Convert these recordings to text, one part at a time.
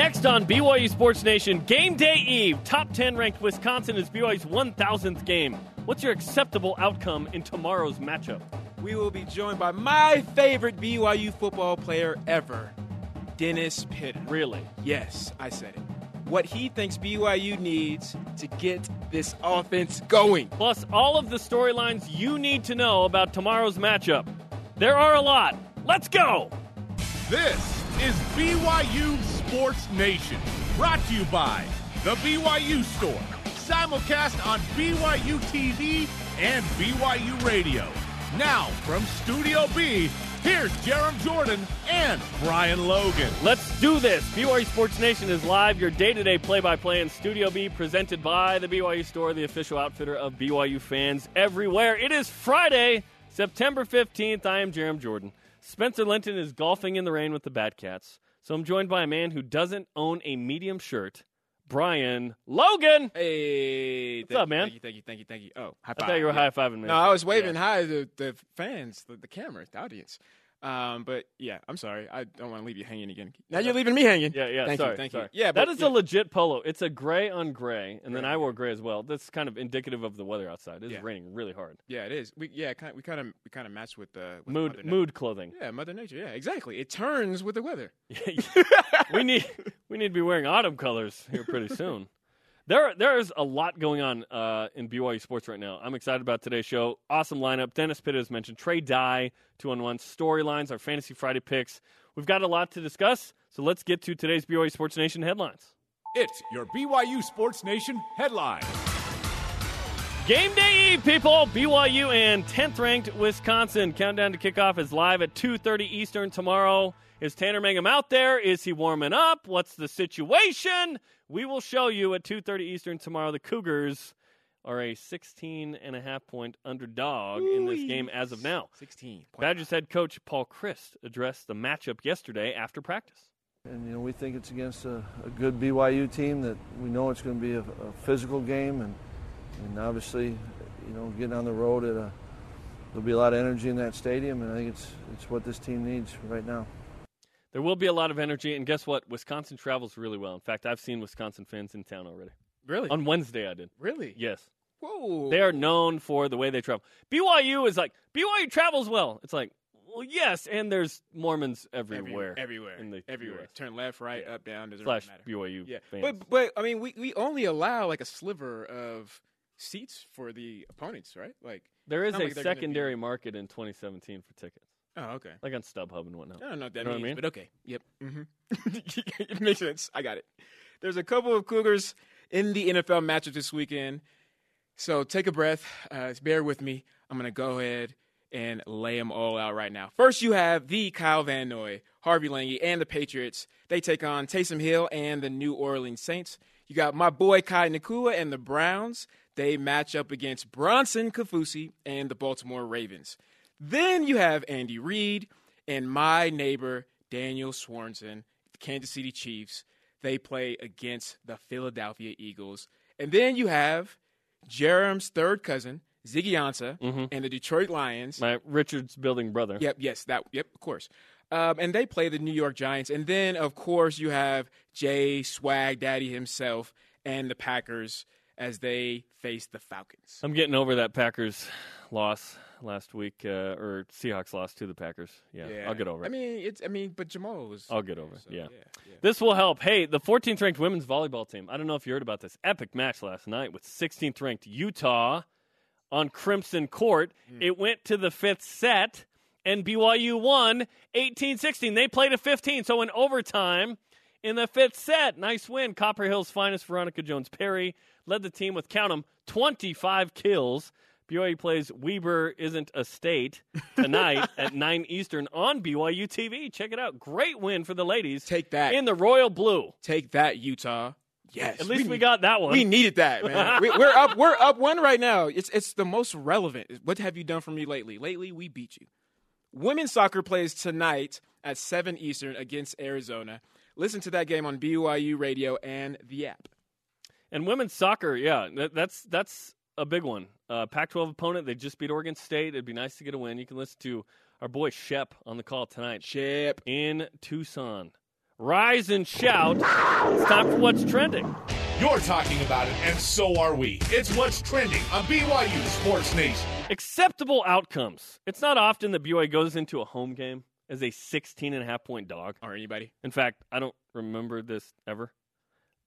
Next on BYU Sports Nation, game day eve. Top 10 ranked Wisconsin is BYU's 1,000th game. What's your acceptable outcome in tomorrow's matchup? We will be joined by my favorite BYU football player ever, Dennis Pitta. Really? Yes, I said it. What he thinks BYU needs to get this offense going. Plus, all of the storylines you need to know about tomorrow's matchup. There are a lot. Let's go! This is BYU Sports Nation, brought to you by The BYU Store, simulcast on BYU TV and BYU Radio. Now, from Studio B, here's Jarom Jordan and Brian Logan. Let's do this. BYU Sports Nation is live, your day to day play by play in Studio B, presented by the BYU Store, the official outfitter of BYU fans everywhere. It is Friday, September 15th. I am Jarom Jordan. Spencer Linton is golfing in the rain with the Batcats. So I'm joined by a man who doesn't own a medium shirt, Brian Logan. Hey, What's up, man? Thank you, thank you, thank you, thank you. Oh, high five. I thought you were yeah. high fiving me. No, I was waving Yeah. hi to the fans, the, the camera, the audience. Um, but yeah, I'm sorry. I don't want to leave you hanging again. Now you're leaving me hanging. Yeah, yeah. Thank sorry, you, thank sorry. you. Yeah, that but, is yeah. a legit polo. It's a gray on gray, and then I wore gray as well. That's kind of indicative of the weather outside. It's Yeah. raining really hard. Yeah, it is. We yeah, kind we kind of we kind of match with the with Mood mood clothing. Yeah, Mother Nature. Yeah, exactly. It turns with the weather. we need we need to be wearing autumn colors here pretty soon. There there is a lot going on uh, in BYU sports right now. I'm excited about today's show. Awesome lineup. Dennis Pitt has mentioned Trey Dye, two on one storylines, our Fantasy Friday picks. We've got a lot to discuss, so let's get to today's BYU Sports Nation headlines. It's your BYU Sports Nation headline. Game day people. BYU and 10th ranked Wisconsin. Countdown to kickoff is live at 2:30 Eastern tomorrow. Is Tanner Mangum out there? Is he warming up? What's the situation? We will show you at 2:30 Eastern tomorrow. The Cougars are a 16 and a half point underdog in this game as of now. 16. point Badgers head coach Paul Chryst addressed the matchup yesterday after practice. And you know we think it's against a, a good BYU team that we know it's going to be a, a physical game, and and obviously, you know, getting on the road at a there'll be a lot of energy in that stadium, and I think it's it's what this team needs right now. There will be a lot of energy, and guess what? Wisconsin travels really well. In fact, I've seen Wisconsin fans in town already. Really? On Wednesday, I did. really? Yes. Whoa. They are known for the way they travel. BYU is like BYU travels well. It's like, well, yes, and there's Mormons everywhere, Everywhere. everywhere. Turn left, right, Yeah. up, down. Doesn't slash really BYU matter. Yeah. fans. But but I mean, we we only allow like a sliver of seats for the opponents, right? Like. there is a like secondary market in 2017 for tickets, Oh, okay. like on StubHub and whatnot. I don't know what that You know what I means, mean? but okay. Yep. Mm-hmm. it makes sense. I got it. There's a couple of Cougars in the NFL matchup this weekend. So take a breath. Uh, bear with me. I'm going to go ahead and lay them all out right now. First, you have the Kyle Van Noy, Harvey Langi, and the Patriots. They take on Taysom Hill and the New Orleans Saints. You got my boy Kai Nacua and the Browns. They match up against Bronson Kaufusi and the Baltimore Ravens. Then you have Andy Reid and my neighbor Daniel Swanson, the Kansas City Chiefs. They play against the Philadelphia Eagles. And then you have Jarom's third cousin, Ziggy Ansah, and the Detroit Lions. My Richards building brother. Yep, yes, that. Yep, of course. Um, and they play the New York Giants, and then of course you have Jay Swag Daddy himself and the Packers as they face the Falcons. I'm getting over that Packers loss last week, uh, or Seahawks lost to the Packers. Yeah, I'll get over it. I mean, it's. I mean, but Jamaal was. I'll get over it. so, yeah. yeah. This will help. Hey, the 14th ranked women's volleyball team. I don't know if you heard about this epic match last night with 16th ranked Utah on Crimson Court. It went to the fifth set, and BYU won 18 16. They played a 15. So in overtime, in the fifth set, nice win. Copper Hill's finest Veronica Jones Perry led the team with, count 'em, 25 kills. BYU plays Weber Isn't a State tonight at 9 Eastern on BYU TV. Check it out. Great win for the ladies. Take that. In the royal blue. Take that, Utah. Yes. At least we, need- got that one. We needed that, man. we, we're up. We're up one right now. It's it's the most relevant. What have you done for me lately? Lately, we beat you. Women's soccer plays tonight at seven Eastern against Arizona. Listen to that game on BYU Radio and the app. And women's soccer, yeah, that, that's that's a big one. Uh, Pac-12 opponent, they just beat Oregon State. It'd be nice to get a win. You can listen to our boy Shep on the call tonight Shep. in Tucson. rise and shout. It's time for what's trending. You're talking about it, and so are we. It's what's trending on BYU Sports Nation. Acceptable outcomes. It's not often that BYU goes into a home game as a 16 and a half point dog. Or anybody. In fact, I don't remember this ever.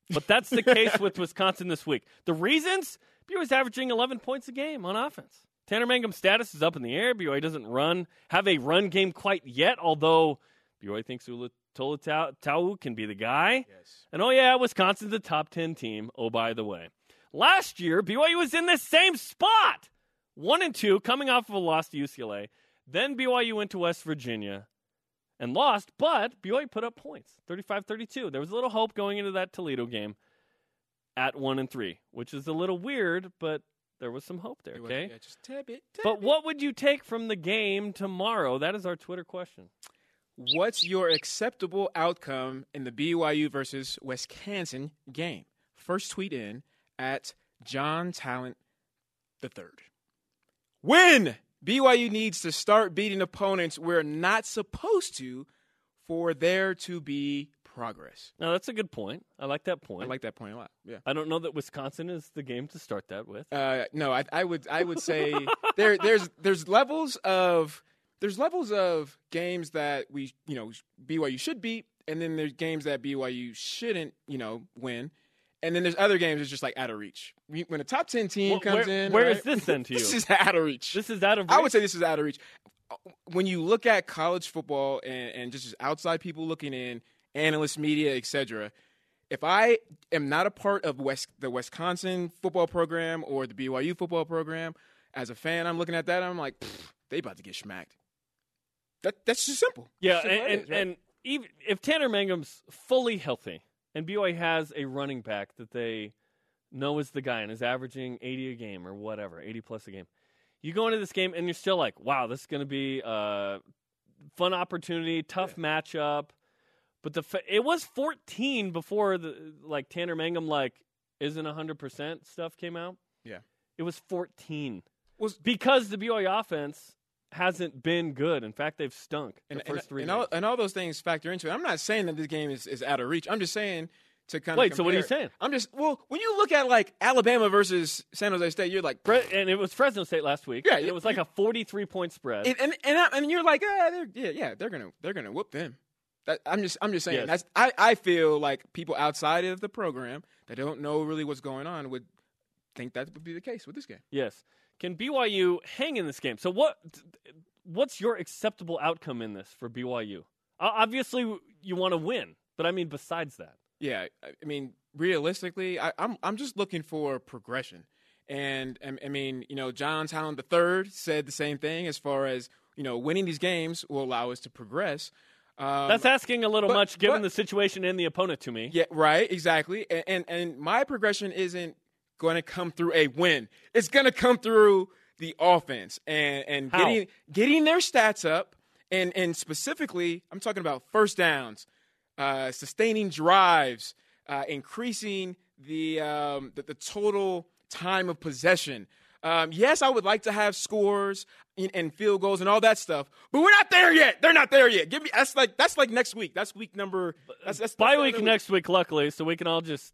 But that's the case with Wisconsin this week. The reasons BYU is averaging 11 points a game on offense. Tanner Mangum's status is up in the air. BYU doesn't run have a run game quite yet, although BYU thinks Ula Tolutau can be the guy. Yes. And oh yeah, Wisconsin's a top 10 team. Oh by the way, last year BYU was in the same spot, one and two, coming off of a loss to UCLA. Then BYU went to West Virginia and lost, but BYU put up points 35 32. There was a little hope going into that Toledo game at 1 and 3, which is a little weird, but there was some hope there, okay? Yeah, just tad bit. tad But bit. what would you take from the game tomorrow? That is our Twitter question. What's your acceptable outcome in the BYU versus Wisconsin game? First tweet in at John Talent the third. Win! BYU needs to start beating opponents we're not supposed to for there to be progress. Now, that's a good point. I like that point. I like that point a lot. Yeah. I don't know that Wisconsin is the game to start that with. Uh, no, I, I would I would say there there's there's levels of there's levels of games that we you know BYU should beat, and then there's games that BYU shouldn't you know win, and then there's other games that's just like out of reach. When a top ten team Wh- comes where- in, where right? is this then to you? this is out of reach. This is out of reach? I would say this is out of reach. When you look at college football and, and just outside people looking in, analysts, media, etc. If I am not a part of West, the Wisconsin football program or the BYU football program, as a fan, I'm looking at that. I'm like, they about to get smacked. That that's just simple. Yeah, Simple and, as, and, right? and even if Tanner Mangum's fully healthy and BYU has a running back that they know is the guy and is averaging 80 a game or whatever, 80 plus a game, you go into this game and you're still like, wow, this is going to be a fun opportunity, tough matchup. But the it was 14 before the like Tanner Mangum like isn't 100% stuff came out. Yeah. It was 14. Was- because the BYU offense hasn't been good. In fact, they've stunk and, the first and, three and all, and all those things factor into it. I'm not saying that this game is, is out of reach. I'm just saying to kind of Wait, so what are you saying? I'm just well, when you look at like Alabama versus San Jose State, you're like, Fre- and it was Fresno State last week. Yeah, it was like a 43 point spread. and and and, I, and you're like, ah, they're, yeah, yeah, they're gonna they're gonna whoop them. That, I'm just I'm just saying Yes. that's I, I feel like people outside of the program that don't know really what's going on would think that would be the case with this game. yes. Can BYU hang in this game? So what? What's your acceptable outcome in this for BYU? Obviously, you want to win, but I mean, besides that, Yeah, I mean, realistically, I, I'm I'm just looking for progression, and, I mean, you know, John Talon the third said the same thing as far as you know, winning these games will allow us to progress. Um, that's asking a little but- much given but- the situation and the opponent to me. Yeah, right, exactly. And, and and my progression isn't going to come through a win. It's going to come through the offense and and How? getting getting their stats up and and specifically, I'm talking about first downs, uh, sustaining drives, uh, increasing the, um, the the total time of possession. Um, yes, I would like to have scores and, and field goals and all that stuff, but we're not there yet. They're not there yet. Give me that's like that's like next week. That's week number. That's, that's Bye that's week next week, luckily, so we can all just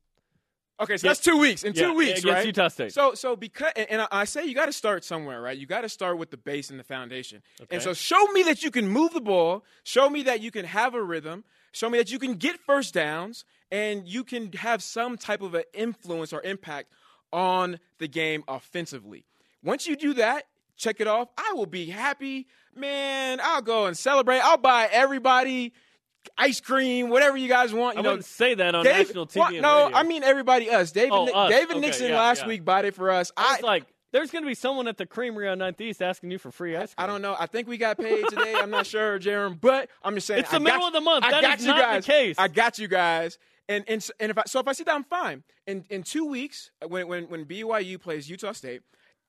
Okay, so Yeah. that's two weeks. In Yeah, two weeks, against right? Utah State. So, so because and, I say you got to start somewhere, right? You got to start with the base and the foundation. Okay. And so, show me that you can move the ball. Show me that you can have a rhythm. Show me that you can get first downs, and you can have some type of an influence or impact on the game offensively. Once you do that, check it off. I will be happy, man. I'll go and celebrate. I'll buy everybody ice cream, whatever you guys want. You I know, wouldn't say that on Dave- national TV. and no, radio. I mean everybody. Us, David. Oh, us. David Okay, Nixon yeah, last yeah. week bought it for us. I I, was like, there's going to be someone at the Creamery on 9th East asking you for free ice cream. I don't know. I think we got paid today. I'm not sure, Jarom, but I'm just saying. It's the I middle you- of the month. I That got is you not the guys. case. I got you guys. And and and if I, so, if I sit down, fine. In in two weeks, uh, when when when BYU plays Utah State,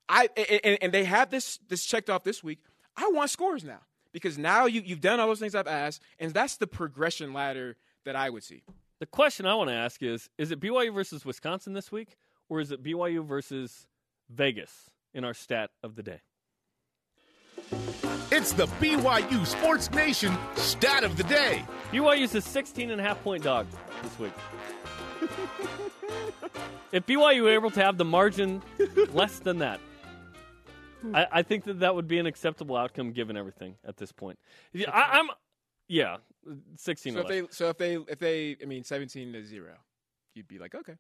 I and, and they have this this checked off this week. I want scores now because now you you've done all those things I've asked, and that's the progression ladder that I would see. The question I want to ask is is it BYU versus Wisconsin this week, or is it BYU versus Vegas in our stat of the day? It's the BYU Sports Nation stat of the day. BYU's a 16 and a half point dog this week. if BYU were able to have the margin less than that, I, I think that that would be an acceptable outcome given everything at this point. Yeah, I, I'm, yeah, 16 So if they, so if they, if they, I mean, seventeen to zero, you'd be like, okay,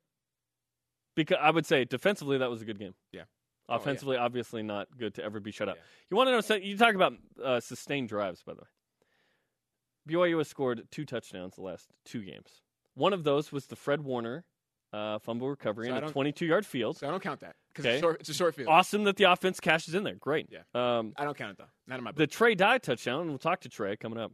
Because I would say defensively that was a good game. Yeah. Oh, yeah. Offensively, obviously not good to ever be shut out. Yeah. You want to know? something? You talk about uh, sustained drives, by the way. BYU has scored two touchdowns the last two games. One of those was the Fred Warner uh, fumble recovery So a 22-yard field. so I don't count that because Okay. it's, it's a short field. Awesome that the offense cashes in there. Great. Yeah. Um, I don't count it though. Not in my book. the Trey Dye touchdown, and we'll talk to Trey coming up,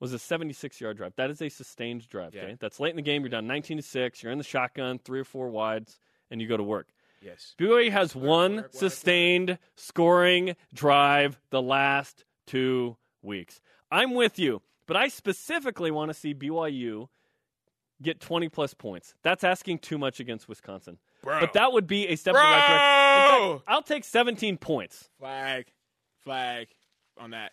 was a 76-yard drive. That is a sustained drive. Yeah. Okay, that's late in the game. You're down 19 to six. You're in the shotgun, three or four wides, and you go to work. yes. BYU has one work, work, sustained scoring drive the last two weeks. I'm with you, but I specifically want to see BYU get 20 plus points. That's asking too much against Wisconsin. Bro. But that would be a step in the right direction. Fact, I'll take 17 points. Flag, flag on that.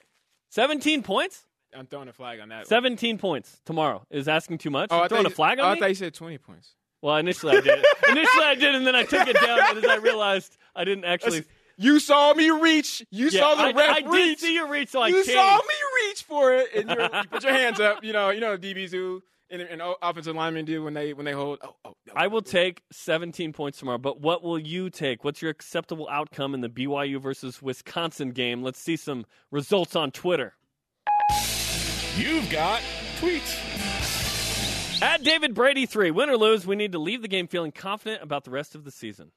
17 points? I'm throwing a flag on that. 17 points tomorrow is asking too much. Oh, You I throwing a flag you, on oh, I thought you said twenty points. well, initially I did. initially I did, and then I took it down, and as I realized I didn't actually. You saw me reach. You Yeah, saw the I, ref I did reach. see your reach, so I you saw me reach for it, and you're, you put your hands up. You know, you know DBs do, and, and offensive linemen do when they when they hold. Oh, oh, no. I will take 17 points tomorrow, but what will you take? What's your acceptable outcome in the BYU versus Wisconsin game? Let's see some results on Twitter. You've got tweets. At David Brady 3, win or lose, we need to leave the game feeling confident about the rest of the season.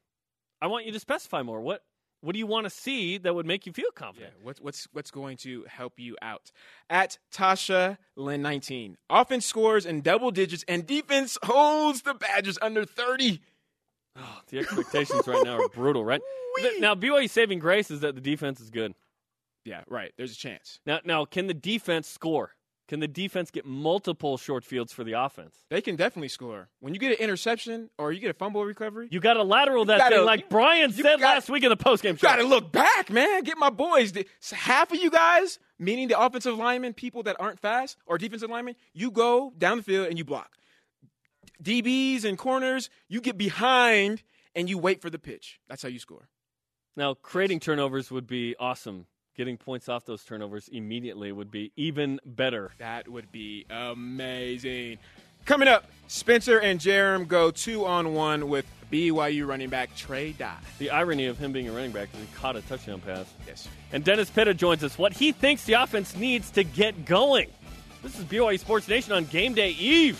I want you to specify more. What what do you want to see that would make you feel Yeah, confident? what's what's what's going to help you out? At Tasha Lynn 19, offense scores in double digits and defense holds the Badgers under 30. Oh, the expectations right now are brutal, right? Now, BYU's saving grace is that the defense is good. Yeah, right. There's a chance Now, now, can the defense score? Can the defense get multiple short fields for the offense? they can definitely score. When you get an interception or you get a fumble recovery, You got to lateral that gotta- thing, like Brian you said got- last week in the postgame You show. got to look back, man. Get my boys. Half of you guys, meaning the offensive linemen, people that aren't fast, or defensive linemen, you go down the field and you block. DBs and corners, you get behind and you wait for the pitch. That's how you score. Now, creating turnovers would be awesome. Getting points off those turnovers immediately would be even better. That would be amazing. Coming up, Spencer and Jarom go two on one with BYU running back Trey Dye. The irony of him being a running back is he caught a touchdown pass. Yes. And Dennis Pitta joins us. What he thinks the offense needs to get going. This is BYU Sports Nation on game day eve.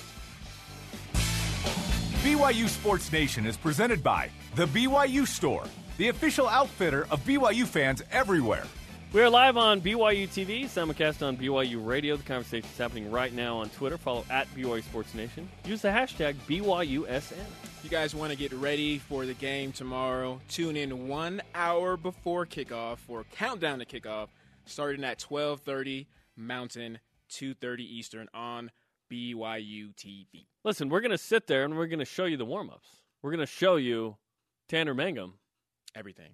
BYU Sports Nation is presented by The BYU Store, the official outfitter of BYU fans everywhere. We are live on BYU TV, simulcast on BYU Radio. The conversation is happening right now on Twitter. Follow at BYU Sports Nation. Use the hashtag BYUSN. If you guys want to get ready for the game tomorrow, tune in one hour before kickoff for countdown to kickoff, starting at 12:30 Mountain, 2:30 Eastern on BYU TV. Listen, we're going to sit there and we're going to show you the warm ups. We're going to show you Tanner Mangum Everything.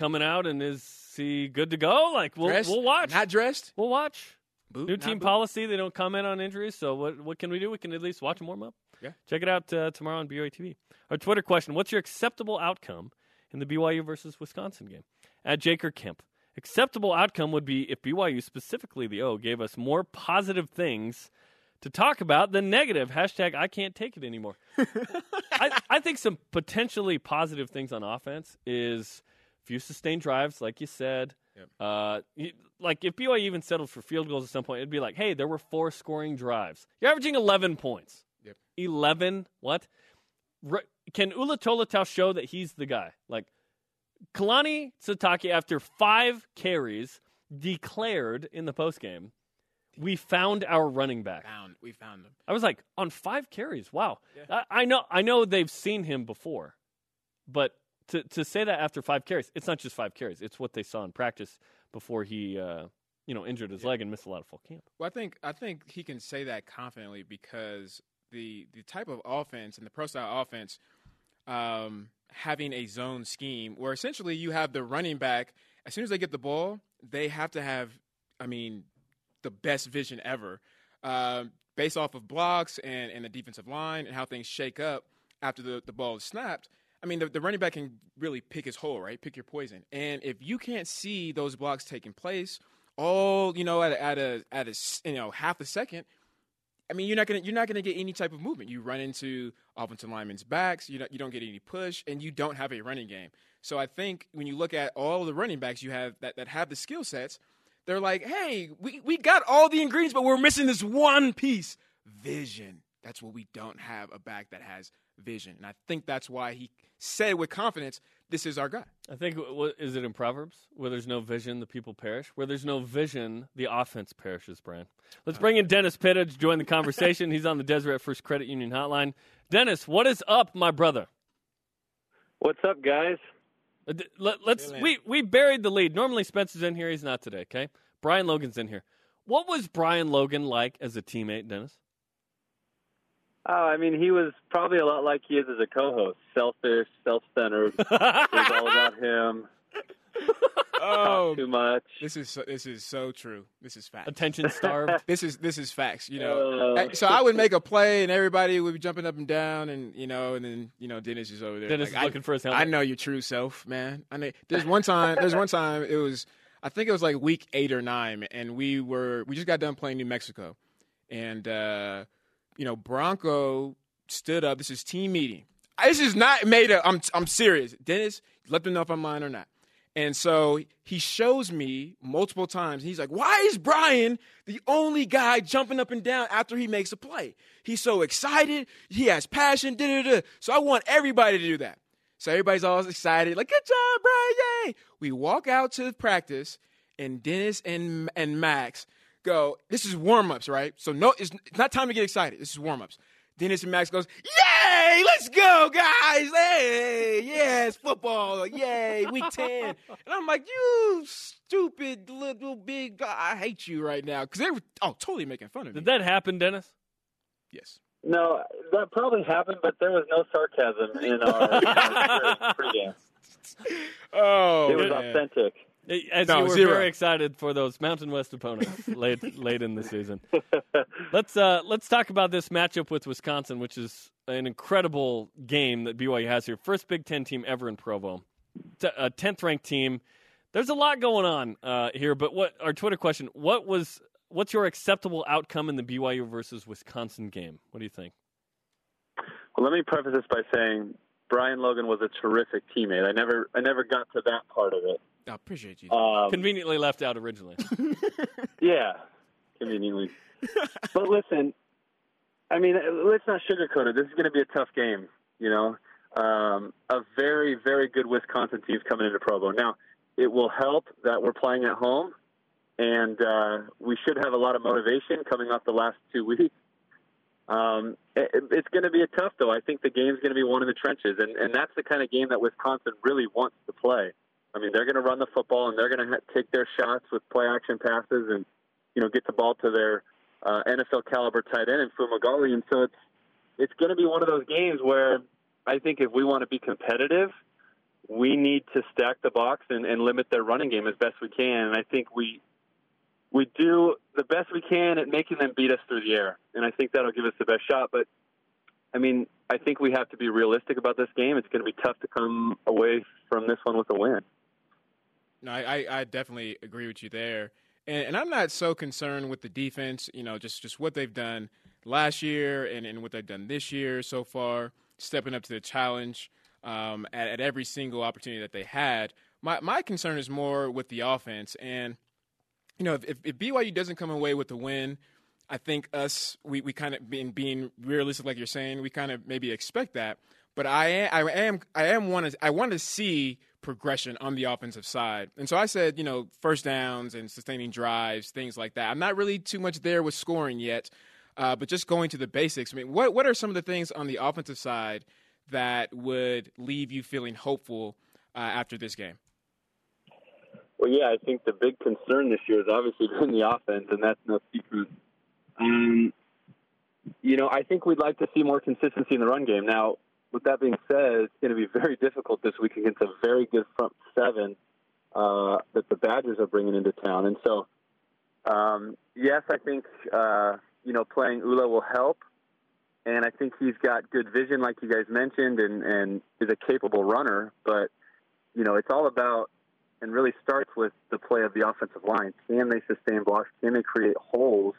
Coming out, and is he good to go? Like we'll Dressed, we'll watch. Not dressed. we'll watch. Boot, New team boot. policy: they don't comment on injuries. So what what can we do? We can at least watch them warm up. Yeah. Check it out uh, tomorrow on BYU TV. Our Twitter question: What's your acceptable outcome in the BYU versus Wisconsin game? At Jaker Kemp, acceptable outcome would be if BYU, specifically the O, gave us more positive things to talk about than negative. Hashtag I can't take it anymore. I, I think some potentially positive things on offense is few sustained drives, like you said. Yep. Uh, you- like if BYU even settled for field goals at some point, it'd be like, hey, there were four scoring drives. You're averaging 11 points. Yep. 11? What? Re- can Ula Tolutau show that he's the guy? Like, Kalani Sitake, after five carries, declared in the postgame, we found our running back. Found. We found them. I was like, on five carries, wow. Yeah. I, I know, I know they've seen him before, but to to say that after five carries, it's not just five carries. It's what they saw in practice before he, uh, you know, injured his leg and missed a lot of full camp. Well, I think I think he can say that confidently because the the type of offense and the pro style offense, um, having a zone scheme where essentially you have the running back as soon as they get the ball, they have to have, I mean, the best vision ever, uh, based off of blocks and, and the defensive line and how things shake up after the, the ball is snapped. I mean, the, the running back can really pick his hole, right? Pick your poison. And if you can't see those blocks taking place, all you know at a, at a at a you know half a second, I mean, you're not gonna you're not gonna get any type of movement. You run into offensive linemen's backs. You don't you don't get any push, and you don't have a running game. So I think when you look at all the running backs you have that, that have the skill sets, they're like, hey, we, we got all the ingredients, but we're missing this one piece vision. That's what we don't have a back that has vision. And I think that's why he said with confidence, this is our guy. I think what is it in Proverbs? Where there's no vision, the people perish. Where there's no vision, the offense perishes. Brian, let's bring in Dennis Pitta to join the conversation. He's on the Deseret First Credit Union Hotline. Dennis, what is up, my brother? What's up, guys? Uh, let, us we we buried the lead. Normally Spencer's in here. He's not today. Okay, Brian Logan's in here. What was Brian Logan like as a teammate, Dennis? Oh, I mean, he was probably a lot like he is as a co-host. Selfish, self-centered. it was all about him. oh, too much. This is so, this is so true. This is fact. Attention starved. this is this is facts. You know, uh, so I would make a play and everybody would be jumping up and down, and you know, and then you know, Dennis is over there. Dennis like, is looking I, for his helmet. I know your true self, man. I know. There's one time. There's one time. It was. I think it was like week eight or nine, and we were we just got done playing New Mexico, and uh, you know, Bronco stood up. This is team meeting. This is not made up. I'm I'm serious. Dennis, let them know if I'm lying or not. And so he shows me multiple times. He's like, "Why is Brian the only guy jumping up and down after he makes a play? He's so excited. He has passion. Da, da, da. So I want everybody to do that. So everybody's all excited, like, "Good job, Brian! Yay!" We walk out to practice, and Dennis and and Max go. This is warm ups, right? So no, it's, it's not time to get excited. This is warm ups. Dennis and Max goes, Yay, let's go, guys. Hey, yes, football. Yay, week 10. And I'm like, you stupid little big guy. I hate you right now. Because they were oh, totally making fun of me. Did that happen, Dennis? Yes. No, that probably happened, but there was no sarcasm in our pregame. Oh, it was man. authentic. As no, you were zero. very excited for those Mountain West opponents late late in the season. let's uh, let's talk about this matchup with Wisconsin, which is an incredible game that BYU has here. First Big Ten team ever in Provo, T- a tenth ranked team. There's a lot going on uh, here, but what our Twitter question? What was what's your acceptable outcome in the BYU versus Wisconsin game? What do you think? Well, let me preface this by saying Brian Logan was a terrific teammate. I never I never got to that part of it. I appreciate you. Um, Conveniently left out originally. yeah, conveniently. but listen, I mean, let's not sugarcoat it. This is going to be a tough game. You know, um, a very, very good Wisconsin team's coming into Provo. Now, it will help that we're playing at home, and uh, we should have a lot of motivation coming off the last two weeks. Um, it, it's going to be a tough, though. I think the game's going to be one in the trenches, and, and that's the kind of game that Wisconsin really wants to play. I mean, they're going to run the football and they're going to ha- take their shots with play action passes and you know get the ball to their uh, NFL caliber tight end in Fumagalli. And so it's it's going to be one of those games where I think if we want to be competitive, we need to stack the box and, and limit their running game as best we can. And I think we we do the best we can at making them beat us through the air. And I think that'll give us the best shot. But I mean, I think we have to be realistic about this game. It's going to be tough to come away from this one with a win. No, I, I definitely agree with you there. And, and I'm not so concerned with the defense, you know, just, just what they've done last year and, and what they've done this year so far, stepping up to the challenge um, at, at every single opportunity that they had. My, my concern is more with the offense. And, you know, if, if BYU doesn't come away with the win, I think us, we, we kind of, being, being realistic, like you're saying, we kind of maybe expect that. But I am, I am, I am want to, I want to see progression on the offensive side. And so I said, you know, first downs and sustaining drives, things like that. I'm not really too much there with scoring yet, uh, but just going to the basics. I mean, what what are some of the things on the offensive side that would leave you feeling hopeful uh, after this game? Well, yeah, I think the big concern this year has obviously been the offense, and that's no secret. Um, you know, I think we'd like to see more consistency in the run game. Now, with that being said, it's going to be very difficult this week against a very good front seven uh, that the Badgers are bringing into town. And so, um, yes, I think uh, you know playing Ula will help, and I think he's got good vision, like you guys mentioned, and and is a capable runner. But you know, it's all about and really starts with the play of the offensive line. Can they sustain blocks? Can they create holes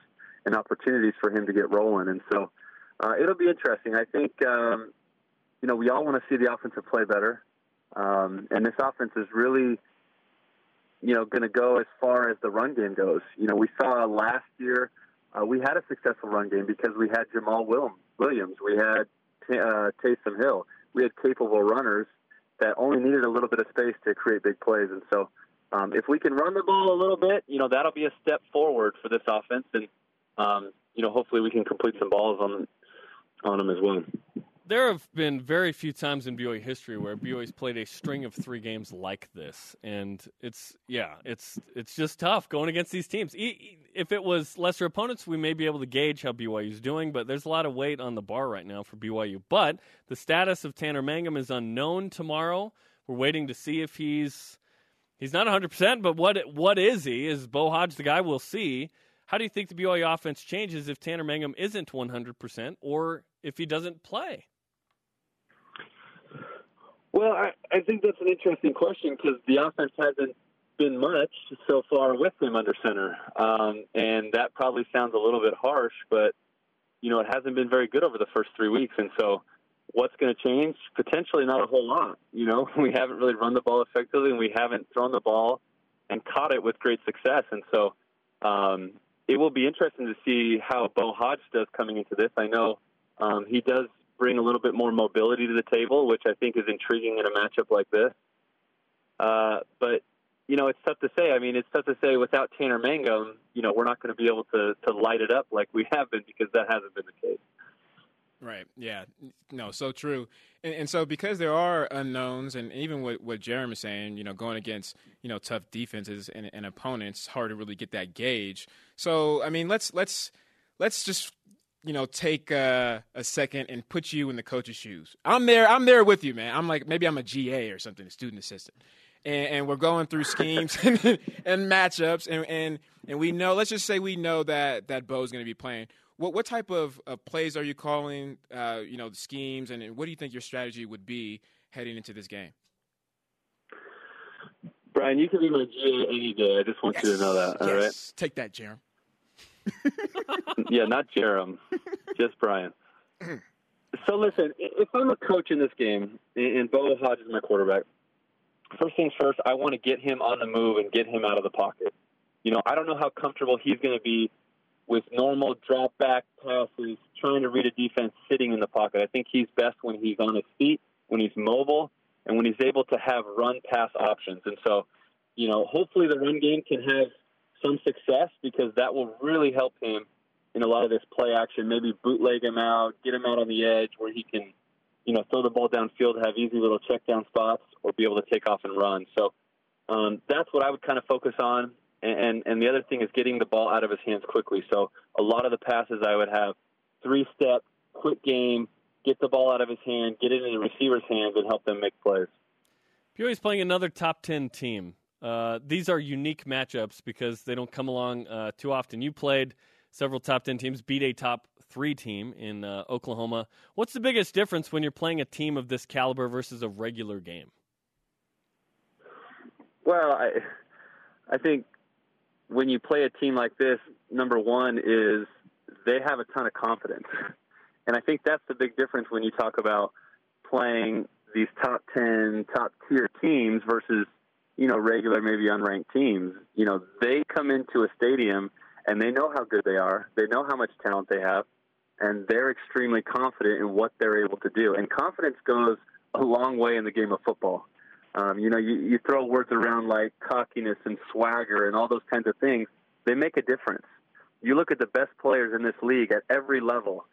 and opportunities for him to get rolling? And so uh, it'll be interesting. I think um, you know we all want to see the offensive play better, um, and this offense is really you know going to go as far as the run game goes. You know we saw last year uh, we had a successful run game because we had Jamaal Williams, we had uh, Taysom Hill, we had capable runners that only needed a little bit of space to create big plays. And so, um, if we can run the ball a little bit, you know, that'll be a step forward for this offense. And, um, you know, hopefully we can complete some balls on on them as well. There have been very few times in BYU history where BYU's played a string of three games like this, and it's yeah, it's it's just tough going against these teams. If it was lesser opponents, we may be able to gauge how BYU's doing, but there's a lot of weight on the bar right now for BYU. But the status of Tanner Mangum is unknown tomorrow. We're waiting to see if he's he's not 100, percent but what what is he? Is Beau Hoge the guy? We'll see. How do you think the BYU offense changes if Tanner Mangum isn't 100% or if he doesn't play? Well, I, I think that's an interesting question because the offense hasn't been much so far with him under center, um, and that probably sounds a little bit harsh, but you know it hasn't been very good over the first three weeks, and so what's going to change? Potentially not a whole lot. You know, we haven't really run the ball effectively, and we haven't thrown the ball and caught it with great success, and so um, it will be interesting to see how Beau Hoge does coming into this. I know um, he does bring a little bit more mobility to the table, which I think is intriguing in a matchup like this. Uh, but you know, it's tough to say. I mean, it's tough to say without Tanner Mangum. You know, we're not going to be able to to light it up like we have been because that hasn't been the case. Right. Yeah. No. So true. And, and, so because there are unknowns, and even what what Jeremy is saying, you know, going against you know tough defenses and, and opponents, hard to really get that gauge. So I mean, let's let's let's just you know, take a second and put you in the coach's shoes. I'm there. I'm there with you, man. I'm like maybe I'm a GA or something, a student assistant, and, and we're going through schemes and, and matchups, and, and and we know. Let's just say we know that that Beau's going to be playing. What what type of, of plays are you calling? Uh, you know, the schemes, and, and what do you think your strategy would be heading into this game? Brian, you can be my GA any day. I just want yes. you to know that. All yes. right, take that, Jeremy. Yeah, not Jarom, just Brian. So listen, if I'm a coach in this game and Beau Hoge is my quarterback, first things first, I want to get him on the move and get him out of the pocket. You know, I don't know how comfortable he's going to be with normal drop back passes, trying to read a defense sitting in the pocket. I think he's best when he's on his feet, when he's mobile, and when he's able to have run pass options. And so, you know, hopefully the run game can have some success because that will really help him in a lot of this play action. Maybe bootleg him out, get him out on the edge where he can, you know, throw the ball downfield, have easy little check down spots, or be able to take off and run. So um, that's what I would kind of focus on. And, and the other thing is getting the ball out of his hands quickly. So a lot of the passes I would have three step, quick game, get the ball out of his hand, get it in the receiver's hands, and help them make plays. BYU's playing another top 10 team uh, these are unique matchups because they don't come along uh, too often. You played several top 10 teams, beat a top three team in uh, Oklahoma. What's the biggest difference when you're playing a team of this caliber versus a regular game? Well, I, I think when you play a team like this, number one is they have a ton of confidence. And I think that's the big difference when you talk about playing these top 10, top tier teams versus you know, regular, maybe unranked teams, you know, they come into a stadium and they know how good they are. They know how much talent they have, and they're extremely confident in what they're able to do. And confidence goes a long way in the game of football. Um, you know, you, you throw words around like cockiness and swagger and all those kinds of things. They make a difference. You look at the best players in this league at every level,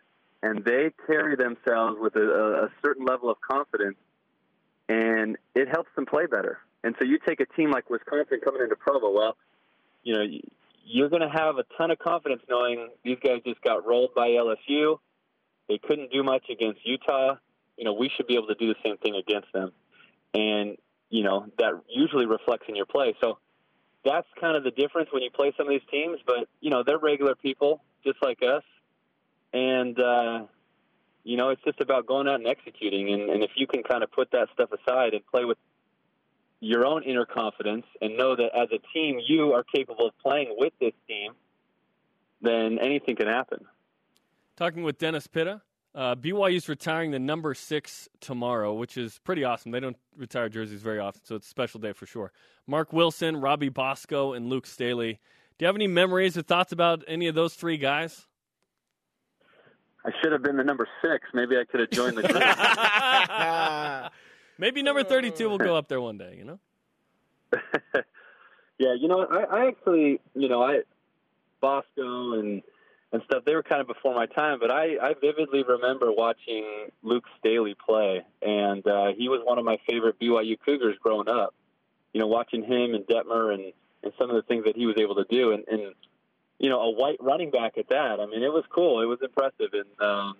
and they carry themselves with a, a certain level of confidence, and it helps them play better. And so you take a team like Wisconsin coming into Provo, well, you know, you're going to have a ton of confidence knowing these guys just got rolled by LSU. They couldn't do much against Utah. You know, we should be able to do the same thing against them. And you know, that usually reflects in your play. So that's kind of the difference when you play some of these teams. But you know, they're regular people just like us, and uh, you know, it's just about going out and executing. And, and if you can kind of put that stuff aside and play with your own inner confidence and know that as a team you are capable of playing with this team, then anything can happen. Talking with Dennis Pitta. Uh, BYU's retiring the number six tomorrow, which is pretty awesome. They don't retire jerseys very often, so it's a special day for sure. Mark Wilson, Robbie Bosco, and Luke Staley. Do you have any memories or thoughts about any of those three guys? I should have been the number six. Maybe I could have joined the group. Maybe number 32 will go up there one day, you know? yeah, you know, I, I actually, you know, I Bosco and and stuff. They were kind of before my time, but I I vividly remember watching Luke Staley play, and uh, he was one of my favorite BYU Cougars growing up. You know, watching him and Detmer and and some of the things that he was able to do, and and you know, a white running back at that. I mean, it was cool. It was impressive, and um,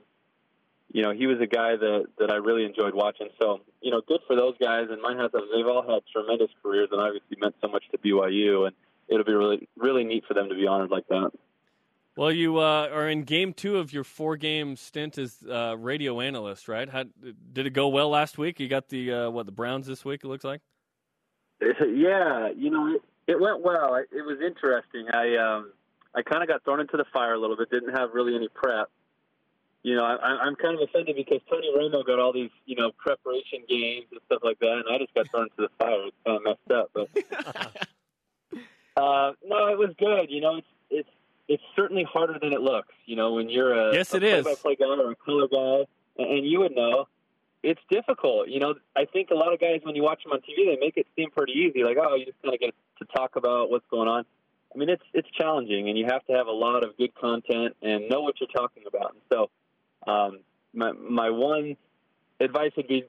you know, he was a guy that that I really enjoyed watching. So, you know, good for those guys. And mine has they've all had tremendous careers, and obviously meant so much to BYU. And it'll be really really neat for them to be honored like that. Well, you uh, are in game two of your four game stint as uh, radio analyst, right? How, did it go well last week? You got the uh, what the Browns this week? It looks like. Yeah, you know, it, it went well. It was interesting. I um, I kind of got thrown into the fire a little bit. Didn't have really any prep. You know, I, I'm kind of offended because Tony Romo got all these, you know, preparation games and stuff like that, and I just got thrown into the fire. It's kind of messed up, but uh, no, it was good. You know, it's it's it's certainly harder than it looks. You know, when you're a yes, a it is. play-by-play guy or a color guy, and you would know it's difficult. You know, I think a lot of guys when you watch them on TV, they make it seem pretty easy. Like, oh, you just kind of get to talk about what's going on. I mean, it's it's challenging, and you have to have a lot of good content and know what you're talking about. And so, um, my my one advice would be,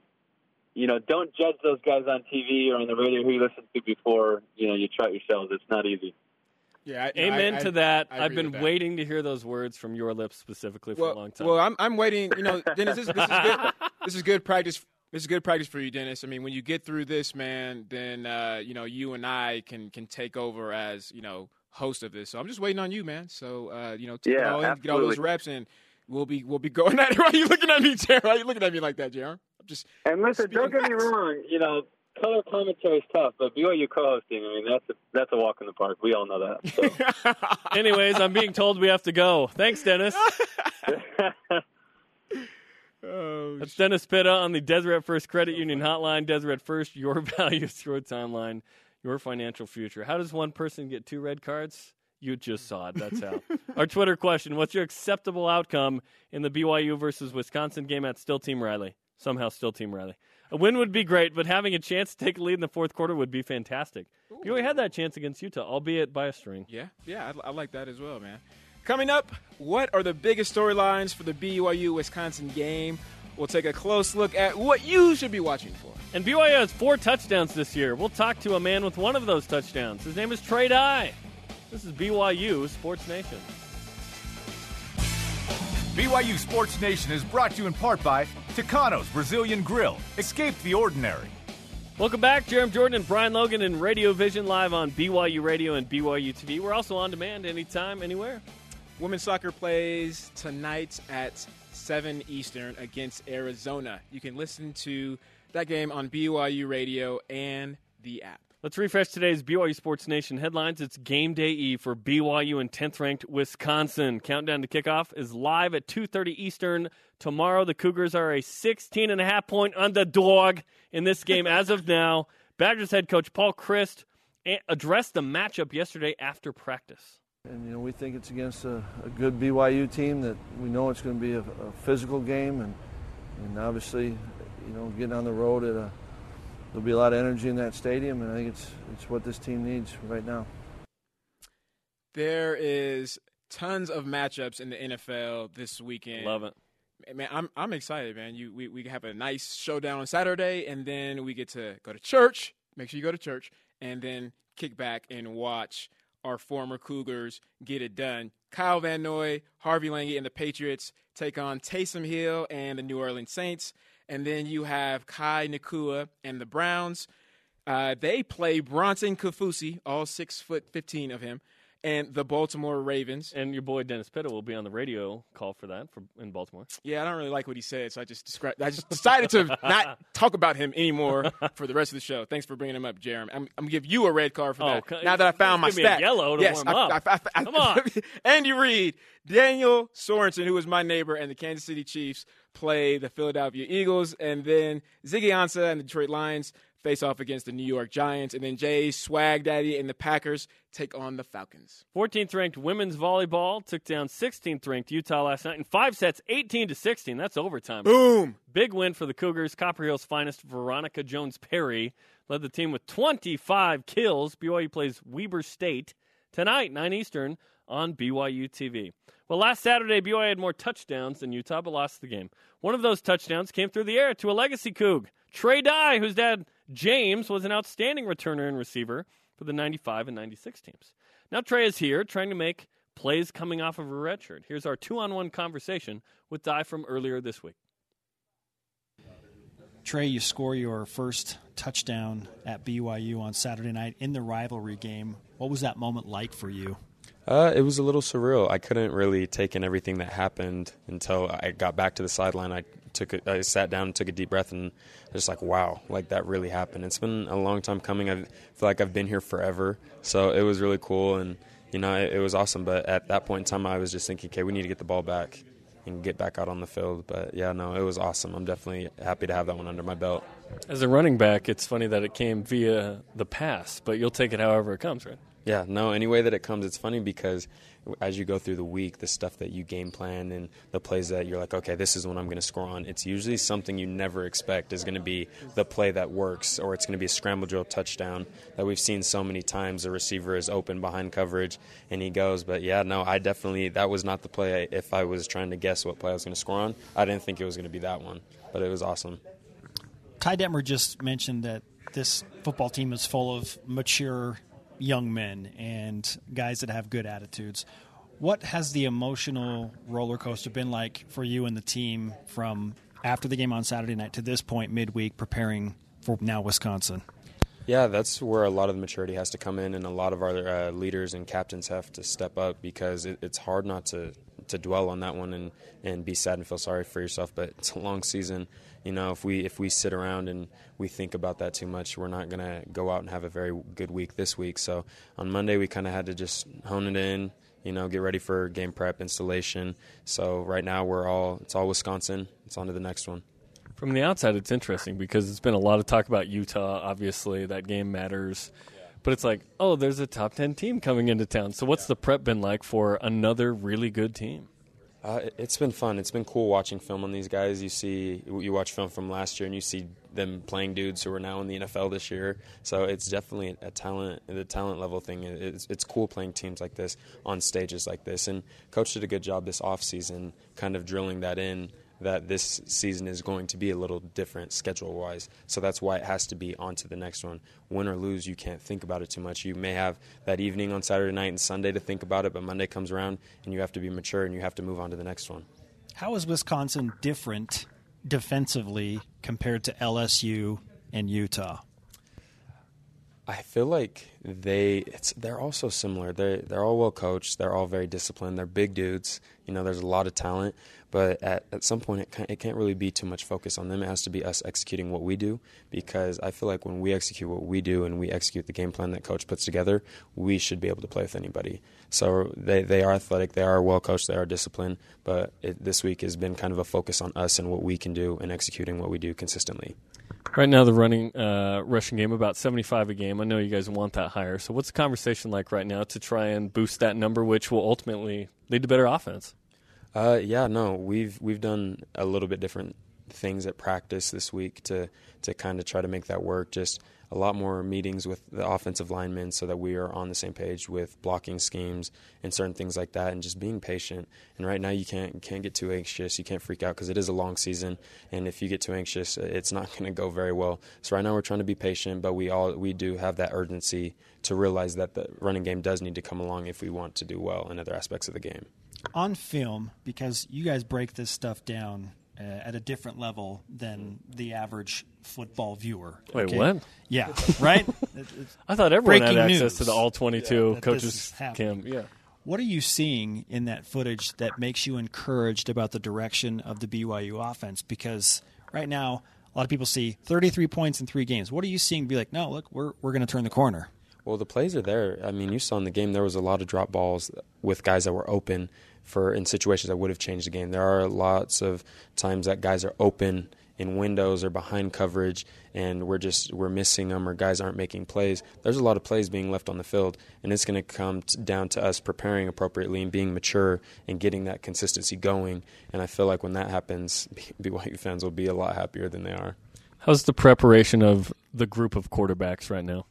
you know, don't judge those guys on TV or on the radio who you listen to before you know you try it yourselves. It's not easy. Yeah, I, Amen I, to I, that. I have been that. waiting to hear those words from your lips specifically for well, a long time. Well, I'm I'm waiting. You know, Dennis, this, this is good. This is good practice. This is good practice for you, Dennis. I mean, when you get through this, man, then uh, you know you and I can can take over as you know host of this. So I'm just waiting on you, man. So uh, you know, take Yeah, all in, get all those reps, and we'll be we'll be going at it. Why are you looking at me, Jared? Why are you looking at me like that, Jared? I'm just And listen, don't get me wrong. You know, color commentary is tough, but BYU co-hosting, I mean, that's a that's a walk in the park. We all know that. So. Anyways, I'm being told we have to go. Thanks, Dennis. oh, That's Dennis Pitta on the Deseret First Credit Union Hotline. Deseret First, your values, your timeline, your financial future. How does one person get two red cards? You just saw it. That's how. Our Twitter question What's your acceptable outcome in the BYU versus Wisconsin game at Still Team Riley? Somehow, Still Team Riley. A win would be great, but having a chance to take a lead in the fourth quarter would be fantastic. BYU had that chance against Utah, albeit by a string. Yeah, yeah, I, I like that as well, man. Coming up, what are the biggest storylines for the BYU Wisconsin game? We'll take a close look at what you should be watching for. And BYU has four touchdowns this year. We'll talk to a man with one of those touchdowns. His name is Trey Dye. This is BYU Sports Nation. BYU Sports Nation is brought to you in part by Tucano's Brazilian Grill. Escape the ordinary. Welcome back, Jarom Jordan and Brian Logan in Radio Vision live on BYU Radio and BYU TV. We're also on demand anytime, anywhere. Women's soccer plays tonight at 7 Eastern against Arizona. You can listen to that game on BYU Radio and the app. Let's refresh today's BYU Sports Nation headlines. It's game day Eve for BYU and 10th ranked Wisconsin. Countdown to kickoff is live at 2:30 Eastern tomorrow. The Cougars are a 16 and a half point underdog in this game as of now. Badgers head coach Paul Chryst addressed the matchup yesterday after practice. And you know, we think it's against a, a good BYU team that we know it's going to be a, a physical game, and and obviously, you know, getting on the road at a there'll be a lot of energy in that stadium, and I think it's it's what this team needs right now. There is tons of matchups in the NFL this weekend. Love it. Man, I'm I'm excited, man. You we, we have a nice showdown on Saturday and then we get to go to church. Make sure you go to church and then kick back and watch our former Cougars get it done. Kyle Van Noy, Harvey Langi, and the Patriots take on Taysom Hill and the New Orleans Saints. And then you have Kai Nacua and the Browns. Uh, they play Bronson Kaufusi, all six foot fifteen of him, and the Baltimore Ravens. And your boy Dennis Pitta will be on the radio call for that for in Baltimore. Yeah, I don't really like what he said, so I just described. I just decided to not talk about him anymore for the rest of the show. Thanks for bringing him up, Jeremy. I'm, I'm gonna give you a red card for Oh, that. now that I found my stat, yellow to yes, warm I, up. I, I, Come on. Andy Reid, Daniel Sorensen, who was my neighbor, and the Kansas City Chiefs play the Philadelphia Eagles, and then Ziggy Ansah and the Detroit Lions face off against the New York Giants, and then Jay Swag Daddy and the Packers take on the Falcons. 14th ranked women's volleyball took down 16th ranked Utah last night in five sets, 18 to 16. That's overtime. Boom. Big win for the Cougars. Copper Hill's finest Veronica Jones Perry led the team with 25 kills. BYU plays Weber State tonight, 9 Eastern, on BYU TV. Well, last Saturday, BYU had more touchdowns than Utah, but lost the game. One of those touchdowns came through the air to a legacy Coug. Trey Dye, whose dad, James, was an outstanding returner and receiver for the 95 and 96 teams. Now Trey is here trying to make plays coming off of a redshirt. Here's our two on one conversation with Dye from earlier this week. Trey, you score your first touchdown at BYU on Saturday night in the rivalry game. What was that moment like for you? Uh, it was a little surreal. I couldn't really take in everything that happened until I got back to the sideline. I took, a, I sat down, and took a deep breath, and just like, wow, like that really happened. It's been a long time coming. I feel like I've been here forever, so it was really cool, and you know, it, it was awesome. But at that point in time, I was just thinking, okay, we need to get the ball back and get back out on the field. But yeah, no, it was awesome. I'm definitely happy to have that one under my belt. As a running back, it's funny that it came via the pass, but you'll take it however it comes, right? Yeah, no, any way that it comes, it's funny because as you go through the week, the stuff that you game plan and the plays that you're like, okay, this is when I'm going to score on, it's usually something you never expect is going to be the play that works, or it's going to be a scramble drill touchdown that we've seen so many times. The receiver is open behind coverage and he goes. But yeah, no, I definitely, that was not the play. If I was trying to guess what play I was going to score on, I didn't think it was going to be that one, but it was awesome. Ty Detmer just mentioned that this football team is full of mature young men and guys that have good attitudes. What has the emotional roller coaster been like for you and the team from after the game on Saturday night to this point midweek preparing for now Wisconsin? Yeah, that's where a lot of the maturity has to come in, and a lot of our uh, leaders and captains have to step up because it, it's hard not to, to dwell on that one and, and be sad and feel sorry for yourself. But it's a long season. You know, if we if we sit around and we think about that too much, we're not gonna go out and have a very good week this week. So on Monday, we kind of had to just hone it in. You know, get ready for game prep installation. So right now, we're all it's all Wisconsin. It's on to the next one. From the outside, it's interesting because it's been a lot of talk about Utah. Obviously, that game matters. But it's like, oh, there's a top 10 team coming into town. So, what's the prep been like for another really good team? Uh, it- it's been fun. It's been cool watching film on these guys. You see, you watch film from last year, and you see them playing dudes who are now in the NFL this year. So it's definitely a talent, the talent level thing. It's, it's cool playing teams like this on stages like this. And coach did a good job this off season, kind of drilling that in. That this season is going to be a little different schedule wise. So that's why it has to be on to the next one. Win or lose, you can't think about it too much. You may have that evening on Saturday night and Sunday to think about it, but Monday comes around and you have to be mature and you have to move on to the next one. How is Wisconsin different defensively compared to LSU and Utah? I feel like they it's they're all so similar. They they're all well coached. They're all very disciplined. They're big dudes. You know, there's a lot of talent, but at, at some point it can't, it can't really be too much focus on them. It has to be us executing what we do because I feel like when we execute what we do and we execute the game plan that coach puts together, we should be able to play with anybody. So they they are athletic. They are well coached. They are disciplined. But it, this week has been kind of a focus on us and what we can do and executing what we do consistently. Right now, the running uh, rushing game about seventy five a game. I know you guys want that higher. So, what's the conversation like right now to try and boost that number, which will ultimately lead to better offense? Uh, yeah, no, we've we've done a little bit different things at practice this week to to kind of try to make that work. Just a lot more meetings with the offensive linemen so that we are on the same page with blocking schemes and certain things like that, and just being patient. And right now, you can't can't get too anxious. You can't freak out because it is a long season, and if you get too anxious, it's not going to go very well. So right now, we're trying to be patient, but we all we do have that urgency to realize that the running game does need to come along if we want to do well in other aspects of the game. On film, because you guys break this stuff down uh, at a different level than the average football viewer. Wait, okay? what? Yeah, right. I thought everyone Breaking had access news. to the all 22 that this coaches is cam. Yeah. What are you seeing in that footage that makes you encouraged about the direction of the BYU offense? Because right now, a lot of people see 33 points in three games. What are you seeing? Be like, no, look, we're we're going to turn the corner. Well, the plays are there. I mean, you saw in the game there was a lot of drop balls with guys that were open for in situations that would have changed the game. There are lots of times that guys are open in windows or behind coverage, and we're just we're missing them or guys aren't making plays. There's a lot of plays being left on the field, and it's going to come down to us preparing appropriately and being mature and getting that consistency going. And I feel like when that happens, BYU fans will be a lot happier than they are. How's the preparation of the group of quarterbacks right now?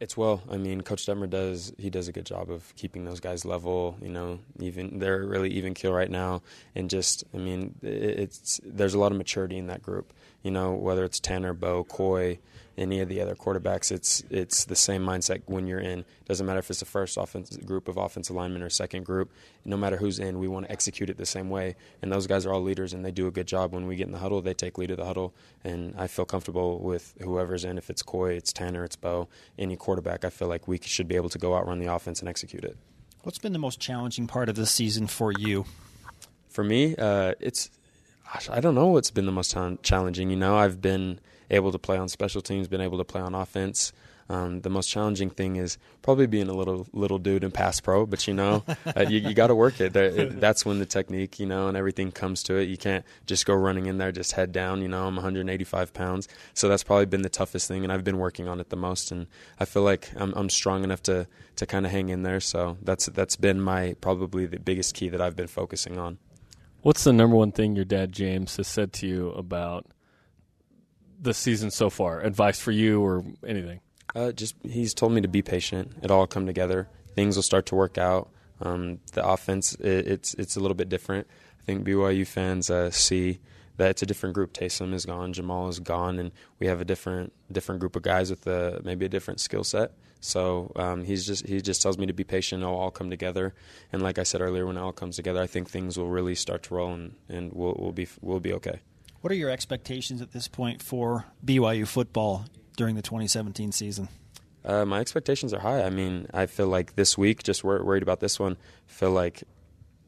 It's well. I mean, Coach Detmer does he does a good job of keeping those guys level. You know, even they're really even keel right now, and just I mean, it's there's a lot of maturity in that group. You know, whether it's Tanner, Beau, Coy, any of the other quarterbacks, it's it's the same mindset when you're in. Doesn't matter if it's the first offense group of offensive linemen or second group. No matter who's in, we want to execute it the same way. And those guys are all leaders, and they do a good job. When we get in the huddle, they take lead of the huddle, and I feel comfortable with whoever's in. If it's Coy, it's Tanner, it's Beau, any quarterback. I feel like we should be able to go out, run the offense, and execute it. What's been the most challenging part of this season for you? For me, uh, it's I don't know what's been the most challenging. You know, I've been able to play on special teams, been able to play on offense. Um, the most challenging thing is probably being a little little dude in pass pro, but you know, uh, you, you got to work it. There, it. That's when the technique, you know, and everything comes to it. You can't just go running in there just head down. You know, I'm 185 pounds, so that's probably been the toughest thing, and I've been working on it the most. And I feel like I'm, I'm strong enough to to kind of hang in there. So that's that's been my probably the biggest key that I've been focusing on. What's the number one thing your dad James has said to you about the season so far? Advice for you or anything? Uh, just he's told me to be patient. It all come together. Things will start to work out. Um, the offense, it, it's it's a little bit different. I think BYU fans uh, see that it's a different group. Taysom is gone, Jamaal is gone, and we have a different different group of guys with a, maybe a different skill set. So um, he's just he just tells me to be patient. It'll all come together, and like I said earlier, when it all comes together, I think things will really start to roll, and, and we'll we'll be we'll be okay. What are your expectations at this point for BYU football during the 2017 season? Uh, my expectations are high. I mean, I feel like this week, just wor- worried about this one, feel like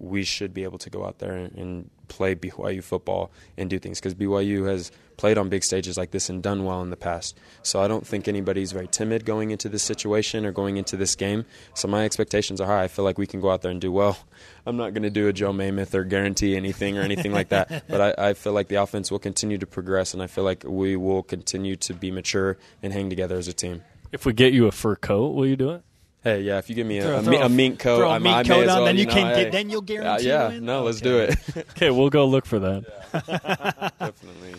we should be able to go out there and, and play BYU football and do things because BYU has played on big stages like this and done well in the past. So I don't think anybody's very timid going into this situation or going into this game. So my expectations are high. I feel like we can go out there and do well. I'm not going to do a Joe Namath or guarantee anything or anything like that, but I, I feel like the offense will continue to progress and I feel like we will continue to be mature and hang together as a team. If we get you a fur coat, will you do it? Hey, yeah, if you give me a, Throw- a, throw a- a mink coat, throw a I, mink I may coat as on, well, then you know, can hey. get- then you'll Uh, guarantee yeah, win? no, let's Okay. do it. Okay, we'll go look for that. Definitely.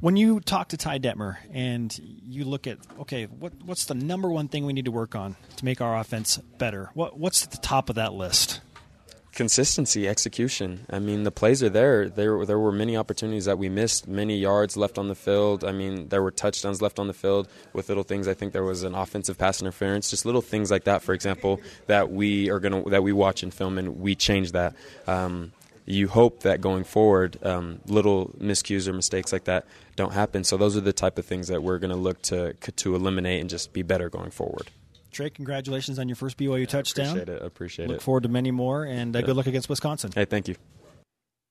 When you talk to Ty Detmer and you look at okay, what what's the number one thing we need to work on to make our offense better? What what's at the top of that list? Consistency, execution. I mean, the plays are there. There, there were many opportunities that we missed, many yards left on the field. I mean, there were touchdowns left on the field with little things. I think there was an offensive pass interference, just little things like that. For example, that we are gonna that we watch in film and we change that. Um, you hope that going forward, um, little miscues or mistakes like that don't happen. So those are the type of things that we're going to look to to eliminate and just be better going forward. Trey, congratulations on your first BYU touchdown. Appreciate it. Appreciate Look it. Look forward to many more, and uh, Yeah. good luck against Wisconsin. Hey, thank you.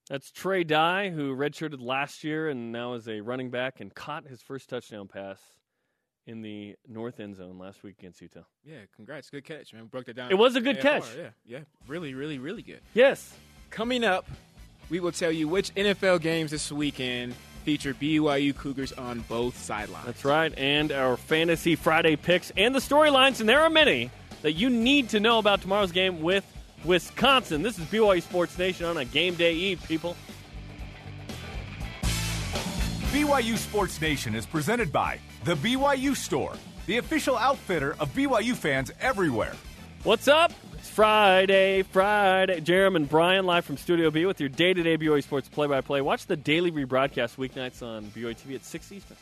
That's Trey Dye, who redshirted last year and now is a running back and caught his first touchdown pass in the north end zone last week against Utah. Yeah, congrats. Good catch, man. Broke that down. It was a good Yeah, catch. Yeah, yeah. Really, really, really good. Yes. Coming up, we will tell you which NFL games this weekend feature BYU Cougars on both sidelines. That's right. And our Fantasy Friday picks and the storylines, and there are many that you need to know about tomorrow's game with Wisconsin. This is BYU Sports Nation on a game day eve, people. BYU Sports Nation is presented by The BYU Store, the official outfitter of BYU fans everywhere. What's up? It's Friday, Friday. Jarom and Brian live from Studio B with your day-to-day BYU Sports play-by-play. Watch the daily rebroadcast weeknights on BYU TV at 6 Eastern.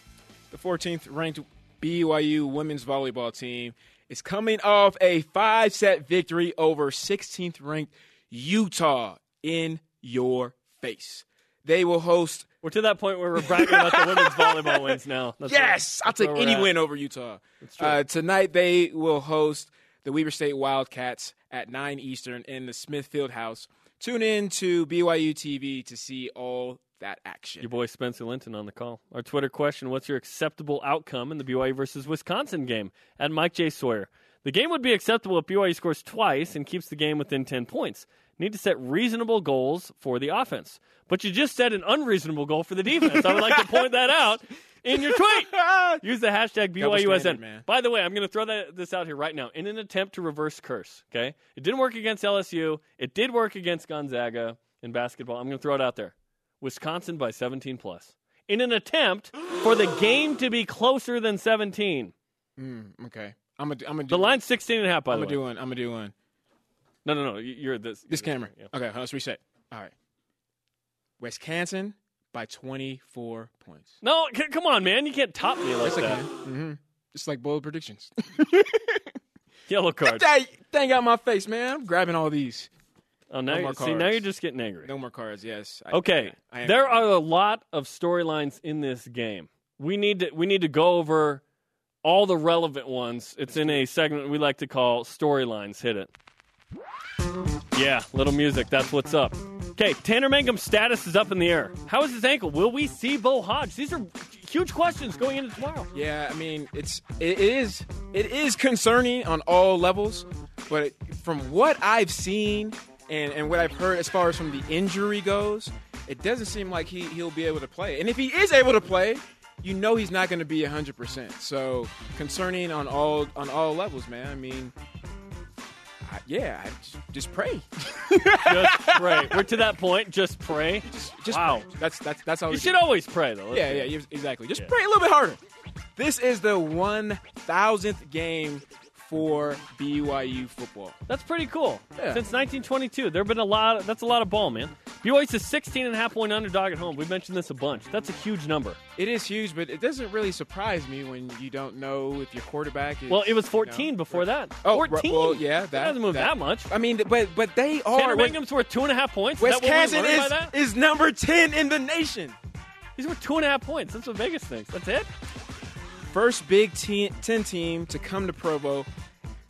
The 14th ranked BYU women's volleyball team is coming off a five set victory over 16th ranked Utah in your face. they will host. We're to that point where we're bragging about the women's volleyball wins now. That's yes, I'll take any at. win over Utah. true. Uh, tonight they will host the Weber State Wildcats at nine Eastern in the Smith Fieldhouse. Tune in to BYU TV to see all that action. Your boy Spencer Linton on the call. Our Twitter question What's your acceptable outcome in the BYU versus Wisconsin game? At Mike J. Sawyer. The game would be acceptable if BYU scores twice and keeps the game within 10 points. Need to set reasonable goals for the offense. But you just set an unreasonable goal for the defense. I would like to point that out in your tweet. Use the hashtag BYUSN. standard, man. By the way, I'm going to throw that, this out here right now. In an attempt to reverse curse, okay? It didn't work against LSU. It did work against Gonzaga in basketball. I'm going to throw it out there. Wisconsin by 17 plus. In an attempt for the game to be closer than 17. Mm, okay, I'm gonna I'm gonna do The line's 16 and a half, by I'm the gonna way. do one. I'm gonna do one. No, no, no. you- You're this. This you're camera. Yeah. Okay, let's reset. All right. Wisconsin by 24 points. No, c- come on, man. You can't top me like that. can. Mm-hmm. Just like bold predictions. Yellow Get card. that thing out my face, man. I'm grabbing all these. Oh, now No you see, now you're just getting angry. No more cards. Yes. I- Okay, I am there are a lot of storylines in this game. We need to we need to go over all the relevant ones. It's in a segment we like to call storylines. Hit it. Yeah, little music. That's what's up. Okay, Tanner Mangum's status is up in the air. How is his ankle? Will we see Beau Hoge? These are huge questions going into tomorrow. Yeah, I mean, it's it is it is concerning on all levels, but from what I've seen and, and what I've heard as far as from the injury goes, it doesn't seem like he he'll be able to play. And if he is able to play, you know he's not going to be 100%. So, concerning on all on all levels, man. I mean, yeah, I just, just pray. Just pray. We're to that point. Just pray. Just wow. pray. That's that's that's all. You should do. always pray, though. Yeah, be yeah, exactly. Just Yeah. pray a little bit harder. This is the 1000th game for BYU football. That's pretty cool. Yeah. Since 1922, there have been a lot. Of, that's a lot of ball, man. BYU's a 16 and a half point underdog at home. We've mentioned this a bunch. That's a huge number. It is huge, but it doesn't really surprise me when you don't know if your quarterback is. Well, it was you 14 know, before that. Oh, 14. well, yeah, that hasn't moved that, much. I mean, but but they are. Tanner West- Mangum's worth two and a half points. Is that what we Wisconsin is number 10 in the nation. He's worth two and a half points. That's what Vegas thinks. That's it. First Big Ten, 10 team to come to Provo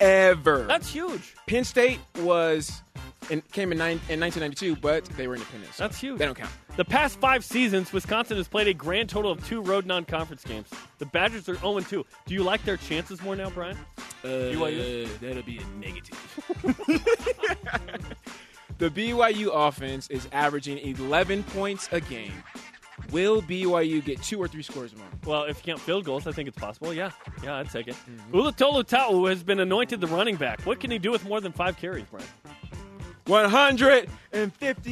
ever. That's huge. Penn State was in, came in, nine, in 1992, but they were independent. so That's huge. They don't count. The past five seasons, Wisconsin has played a grand total of two road non-conference games. The Badgers are 0 2. Do you like their chances more now, Brian? Uh, BYU? that'll be a negative. the BYU offense is averaging 11 points a game. Will BYU get two or three scores more? Well, if you count field goals, I think it's possible. Yeah, yeah, I'd take it. Mm-hmm. Ula Tolutau has been anointed the running back. What can he do with more than five carries, Brian? 150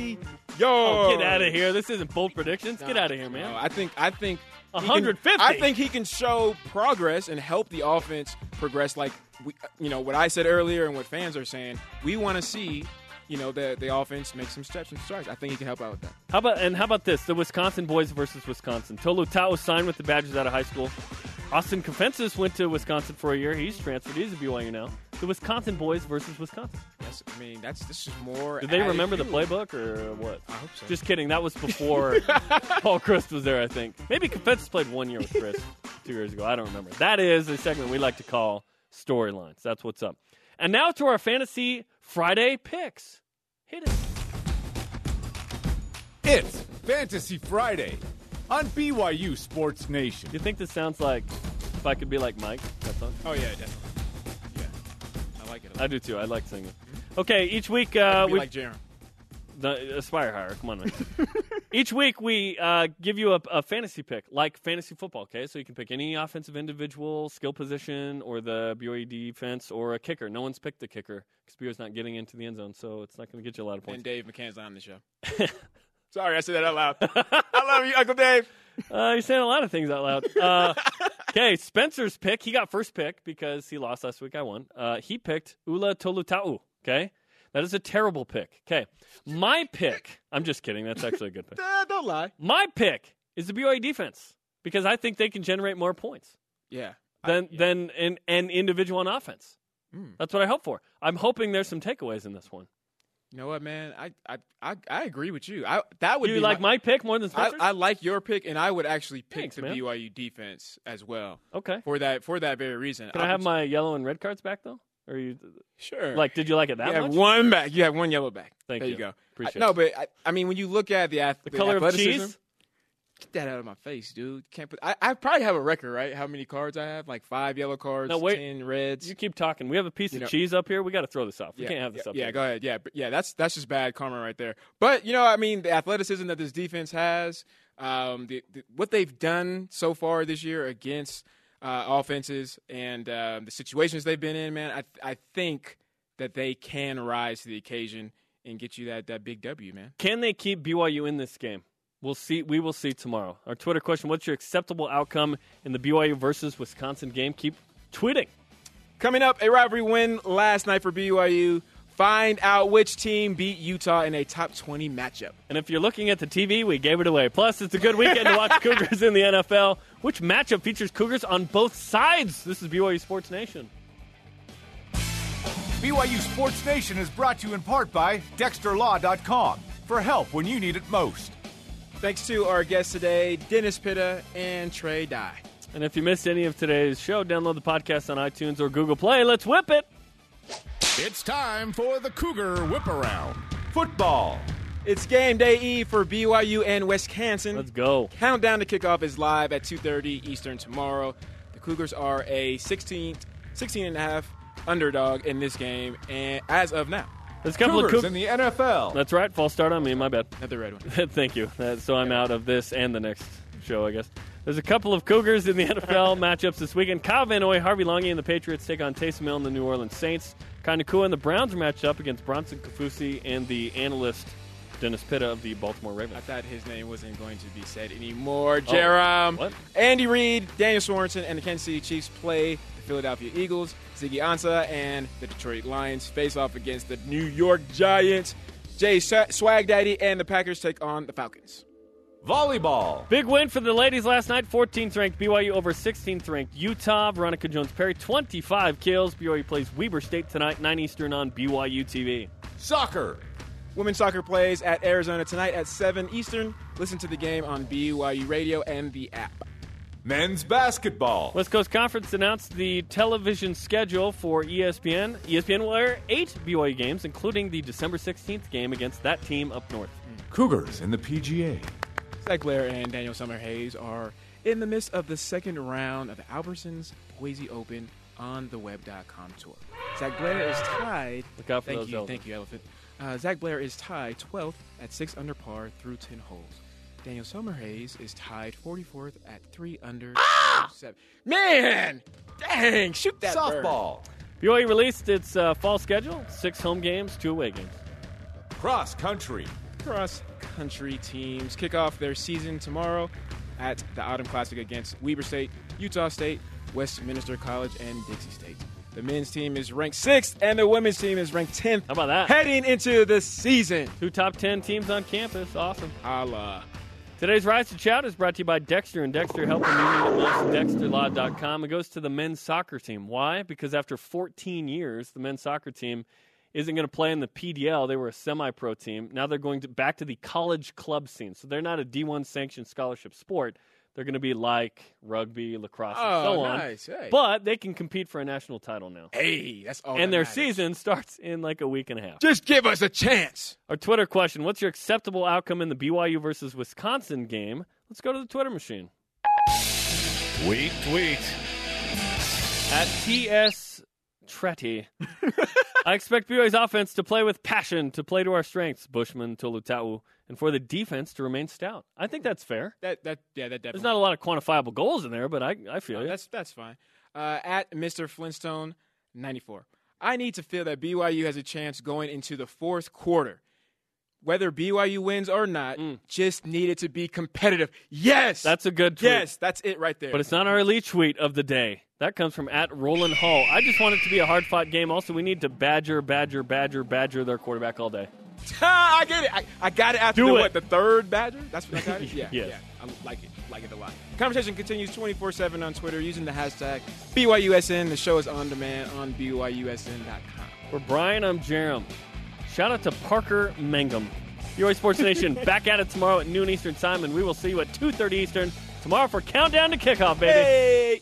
yards. Oh, get out of here! This isn't bold predictions. Get out of here, man. No, I think I think he can- 150. I think he can show progress and help the offense progress. Like we, you know, what I said earlier and what fans are saying. We want to see, you know, the the offense makes some steps and strides. I think he can help out with that. How about and how about this? The Wisconsin boys versus Wisconsin. Tolutau signed with the Badgers out of high school. Austin Kafentzis went to Wisconsin for a year. He's transferred. He's at BYU now. The Wisconsin boys versus Wisconsin. That's, I mean, that's this is more. Do they remember the playbook or what? I hope so. Just kidding. That was before Paul Chryst was there, I think. Maybe Kafentzis played one year with Chryst two years ago. I don't remember. That is a segment we like to call storylines. That's what's up. And now to our fantasy Friday picks. Hit it. It's Fantasy Friday on BYU Sports Nation. You think this sounds like if I could be like Mike? That song? Oh yeah, definitely. Yeah, I like it. I do too. I like singing. Okay, each week I uh, could be we like Jaron. the aspire higher. Come on, man. each week we uh, give you a, a fantasy pick, like fantasy football. Okay, so you can pick any offensive individual, skill position, or the BYU defense, or a kicker. No one's picked the kicker because BYU's not getting into the end zone, so it's not going to get you a lot of points. And. Dave McCann's on the show. Sorry, I said that out loud. I love you, Uncle Dave. Uh, you're saying a lot of things out loud. Uh, okay, Spencer's pick. He got first pick because he lost last week. I won. Uh, he picked Ula Tolutau. Okay, that is a terrible pick. Okay, my pick. I'm just kidding. That's actually a good pick. Uh, don't lie. My pick is the BYU defense because I think they can generate more points Yeah. than than an, an individual on offense. Mm. That's what I hope for. I'm hoping there's some takeaways in this one. You know what, man? I I I, I agree with you. I that would you be like my, my pick more than I? I like your pick, and I would actually pick Thanks, the man. BYU defense as well okay. for that for that very reason. Can I have my yellow and red cards back though? Or you sure? like? Did you like it that you have much? one back. You have one yellow back. Thank there you. go. Appreciate I, no, but I, I mean, when you look at the, ath- The color of cheese. Get that out of my face, dude. Can't put. I, I probably have a record, right? How many cards I have? Like five yellow cards, No, wait. ten reds. You keep talking. We have a piece You of know- cheese up here. We got to throw this off. We yeah, can't have this yeah, up. Yeah, here. go ahead. Yeah, but yeah, that's that's just bad karma right there. But you know, I mean, the athleticism that this defense has, um, the, the, what they've done so far this year against uh, offenses and um, the situations they've been in, man, I I think that they can rise to the occasion and get you that that big W, man. Can they keep BYU in this game? We'll see. We will see tomorrow. Our Twitter question: What's your acceptable outcome in the BYU versus Wisconsin game? Keep tweeting. Coming up, a rivalry win last night for BYU. Find out which team beat Utah in a top 20 matchup. And if you're looking at the TV, we gave it away. Plus, it's a good weekend to watch Cougars in the NFL. Which matchup features Cougars on both sides? This is BYU Sports Nation. BYU Sports Nation is brought to you in part by DexterLaw.com for help when you need it most. Thanks to our guests today, Dennis Pitta and Trey Dye. And if you missed any of today's show, download the podcast on iTunes or Google Play. Let's whip it. It's time for the Cougar Whip Around. Football. It's game day Eve for BYU and Wisconsin. Let's go. Countdown to kickoff is live at 2.30 Eastern tomorrow. The Cougars are a 16, 16 and a half underdog in this game, and as of now, There's a couple of Cougars of in the NFL. That's right. False start on me. My bad. another red one. Thank you. Uh, so I'm out of this and the next show, I guess. There's a couple of Cougars in the NFL matchups this weekend. Kyle Van Noy, Harvey Langi, and the Patriots take on Taysom Hill and the New Orleans Saints. Kai Nacua and the Browns are matched up against Bronson Kaufusi and the analyst Dennis Pitta of the Baltimore Ravens. I thought his name wasn't going to be said anymore. Oh, Jarom, what? Andy Reid, Daniel Sorensen, and the Kansas City Chiefs play the Philadelphia Eagles. Ziggy Ansah and the Detroit Lions face off against the New York Giants. Jay Swa- Swag Daddy and the Packers take on the Falcons. Volleyball. Big win for the ladies last night. 14th ranked BYU over 16th ranked Utah. Veronica Jones Perry, 25 kills. BYU plays Weber State tonight, 9 Eastern on BYU TV. Soccer. Women's soccer plays at Arizona tonight at 7 Eastern. Listen to the game on BYU Radio and the app. Men's basketball. West Coast Conference announced the television schedule for ESPN. ESPN will air eight BYU games, including the December 16th game against that team up north. Cougars in the PGA. Zach Blair and Daniel Summerhays are in the midst of the second round of the Albertsons Boise Open on the web.com tour. Zach Blair is tied. Look out for thank those you, elephants. thank you, Elephant. Uh, Zach Blair is tied 12th at 6 under par through 10 holes. Daniel Summerhays is tied 44th at 3 under. Ah! 7. Man! Dang! Shoot that bird. Softball. BYU released its uh, fall schedule: six home games, two away games. Cross country. cross country teams kick off their season tomorrow at the Autumn Classic against Weber State, Utah State, Westminster College, and Dixie State. The men's team is ranked sixth, and the women's team is ranked tenth. How about that? Heading into the season, Two top 10 teams on campus. Awesome. Allah. Today's Rise to Shout is brought to you by Dexter and Dexter helping you need it most. DexterLaw.com. It goes to the men's soccer team. Why? Because after 14 years, the men's soccer team isn't going to play in the PDL. They were a semi-pro team. Now they're going to back to the college club scene. So they're not a D1 sanctioned scholarship sport. They're going to be like rugby, lacrosse, and Oh, so on. nice. Hey. But they can compete for a national title now. Hey, that's all. and that their matters. season starts in like a week and a half. Just give us a chance. Our Twitter question What's your acceptable outcome in the BYU versus Wisconsin game? Let's go to the Twitter machine. Tweet, tweet. At TS Tretty. I expect BYU's offense to play with passion, to play to our strengths, Bushman, Tolutau, and for the defense to remain stout. I think that's fair. That that yeah, that definitely. There's not a lot of quantifiable goals in there, but I, I feel No, you. That's that's fine. Uh, at Mr. Flintstone, ninety four. I need to feel that BYU has a chance going into the fourth quarter. Whether BYU wins or not, just needed to be competitive. Yes, Mm. That's a good tweet. yes, that's it right there. But it's not our elite tweet of the day. That comes from at Roland Hall. I just want it to be a hard fought game. Also, we need to badger, badger, badger, badger their quarterback all day. I get it. I, I got it after Do the, it. what the third Badger. That's what I got it. Yeah, Yes. yeah. I like it. Like it a lot. Conversation continues twenty four seven on Twitter using the hashtag BYUSN. The show is on demand on BYUSN.com. For Brian, I'm Jarom. Shout out to Parker Mangum. UA Sports Nation back at it tomorrow at noon Eastern Time, and we will see you at 2.30 Eastern tomorrow for Countdown to Kickoff, baby. Hey!